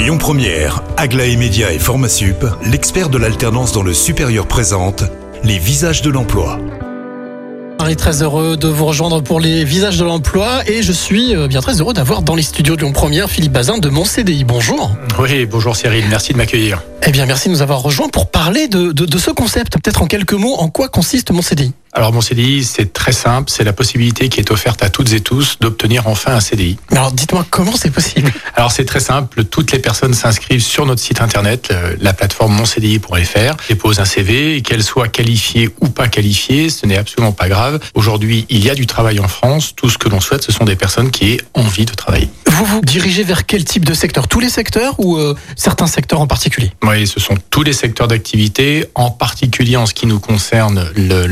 Lyon Première, Aglaé Média et Formasup, l'expert de l'alternance dans le supérieur présente les visages de l'emploi. Marie, très heureux de vous rejoindre pour les visages de l'emploi et je suis euh, bien très heureux d'avoir dans les studios de Lyon Première Philippe Bazin de mon CDI. Bonjour. Oui, bonjour Cyril, merci de m'accueillir. Eh bien, merci de nous avoir rejoints pour parler de, de, de ce concept. Peut-être en quelques mots, en quoi consiste mon CDI Alors mon CDI, c'est très simple, c'est la possibilité qui est offerte à toutes et tous d'obtenir enfin un CDI. Alors, dites-moi comment c'est possible? Alors c'est très simple, toutes les personnes s'inscrivent sur notre site internet, euh, la plateforme moncdi.fr, déposent un CV, qu'elles soient qualifiées ou pas qualifiées, ce n'est absolument pas grave. Aujourd'hui, il y a du travail en France, tout ce que l'on souhaite, ce sont des personnes qui aient envie de travailler. Vous vous dirigez vers quel type de secteur? Tous les secteurs ou euh, certains secteurs en particulier? Oui, ce sont tous les secteurs d'activité, en particulier en ce qui nous concerne le-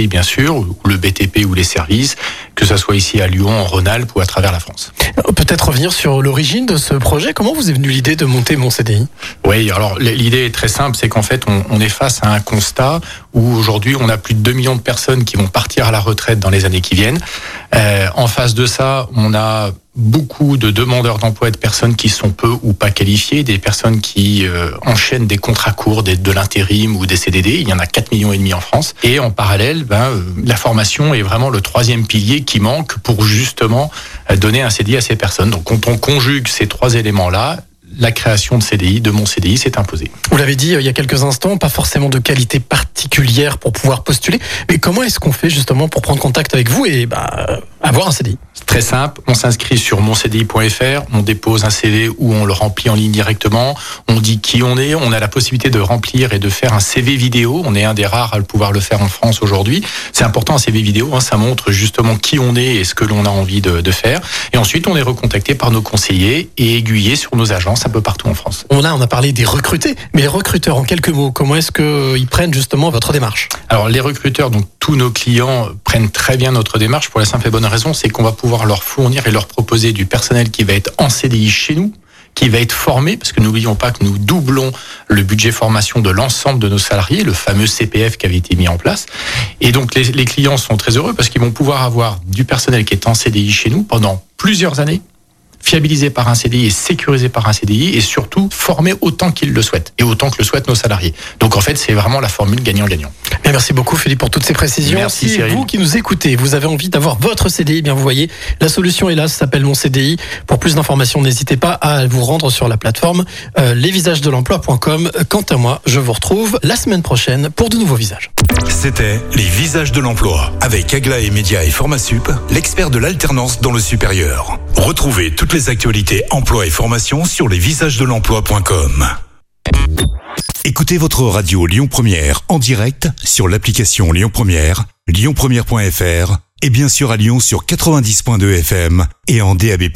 l'industrie, bien sûr, ou le BTP ou les services, que ce soit ici à Lyon, en Rhône-Alpes ou à travers la France. Euh, Peut-être revenir sur l'origine de ce projet. Comment vous est venue l'idée de monter mon CDI Oui, alors l'idée est très simple, c'est qu'en fait, on, on est face à un constat où aujourd'hui, on a plus de 2 millions de personnes qui vont partir à la retraite dans les années qui viennent. Euh, en face de ça, on a beaucoup de demandeurs d'emploi et de personnes qui sont peu ou pas qualifiées, des personnes qui euh, enchaînent des contrats courts, des- de l'intérim ou des CDD. Il y en a 4 millions et demi en France. Et en parallèle, ben, euh, la formation est vraiment le troisième pilier qui manque pour justement euh, donner un CDI à ces personnes. Donc, quand on conjugue ces trois éléments-là, la création de CDI, de mon CDI, s'est imposée. Vous l'avez dit euh, il y a quelques instants, pas forcément de qualité particulière pour pouvoir postuler. Mais comment est-ce qu'on fait justement pour prendre contact avec vous et bah, avoir un CDI très simple, on s'inscrit sur moncdi.fr, on dépose un CV ou on le remplit en ligne directement, on dit qui on est, on a la possibilité de remplir et de faire un CV vidéo, on est un des rares à le pouvoir le faire en France aujourd'hui. C'est important un CV vidéo, hein, ça montre justement qui on est et ce que l'on a envie de, de faire. Et ensuite on est recontacté par nos conseillers et aiguillé sur nos agences un peu partout en France. On a, on a parlé des recrutés, mais les recruteurs, en quelques mots, comment est-ce qu'ils prennent justement votre démarche? Alors les recruteurs, donc tous nos clients prennent très bien notre démarche pour la simple et bonne raison, c'est qu'on va pouvoir leur fournir et leur proposer du personnel qui va être en CDI chez nous, qui va être formé, parce que n'oublions pas que nous doublons le budget formation de l'ensemble de nos salariés, le fameux CPF qui avait été mis en place. Et donc les, les clients sont très heureux parce qu'ils vont pouvoir avoir du personnel qui est en CDI chez nous pendant plusieurs années fiabilisé par un CDI et sécurisé par un CDI et surtout formé autant qu'ils le souhaitent et autant que le souhaitent nos salariés. Donc en fait, c'est vraiment la formule gagnant-gagnant. Merci beaucoup Philippe pour toutes ces précisions. Merci, si Cyril. vous qui nous écoutez, vous avez envie d'avoir votre CDI, eh bien vous voyez, la solution est là, ça s'appelle mon CDI. Pour plus d'informations, n'hésitez pas à vous rendre sur la plateforme euh, lesvisagesdelemploi.com. Quant à moi, je vous retrouve la semaine prochaine pour de nouveaux visages. C'était les visages de l'emploi avec Aglaé Média et Formasup, l'expert de l'alternance dans le supérieur. Retrouvez toutes les actualités emploi et formation sur lesvisagesdelemploi.com. Écoutez votre radio Lyon Première en direct sur l'application Lyon Première, lyonpremière.fr et bien sûr à Lyon sur 90.2 FM et en DAB+.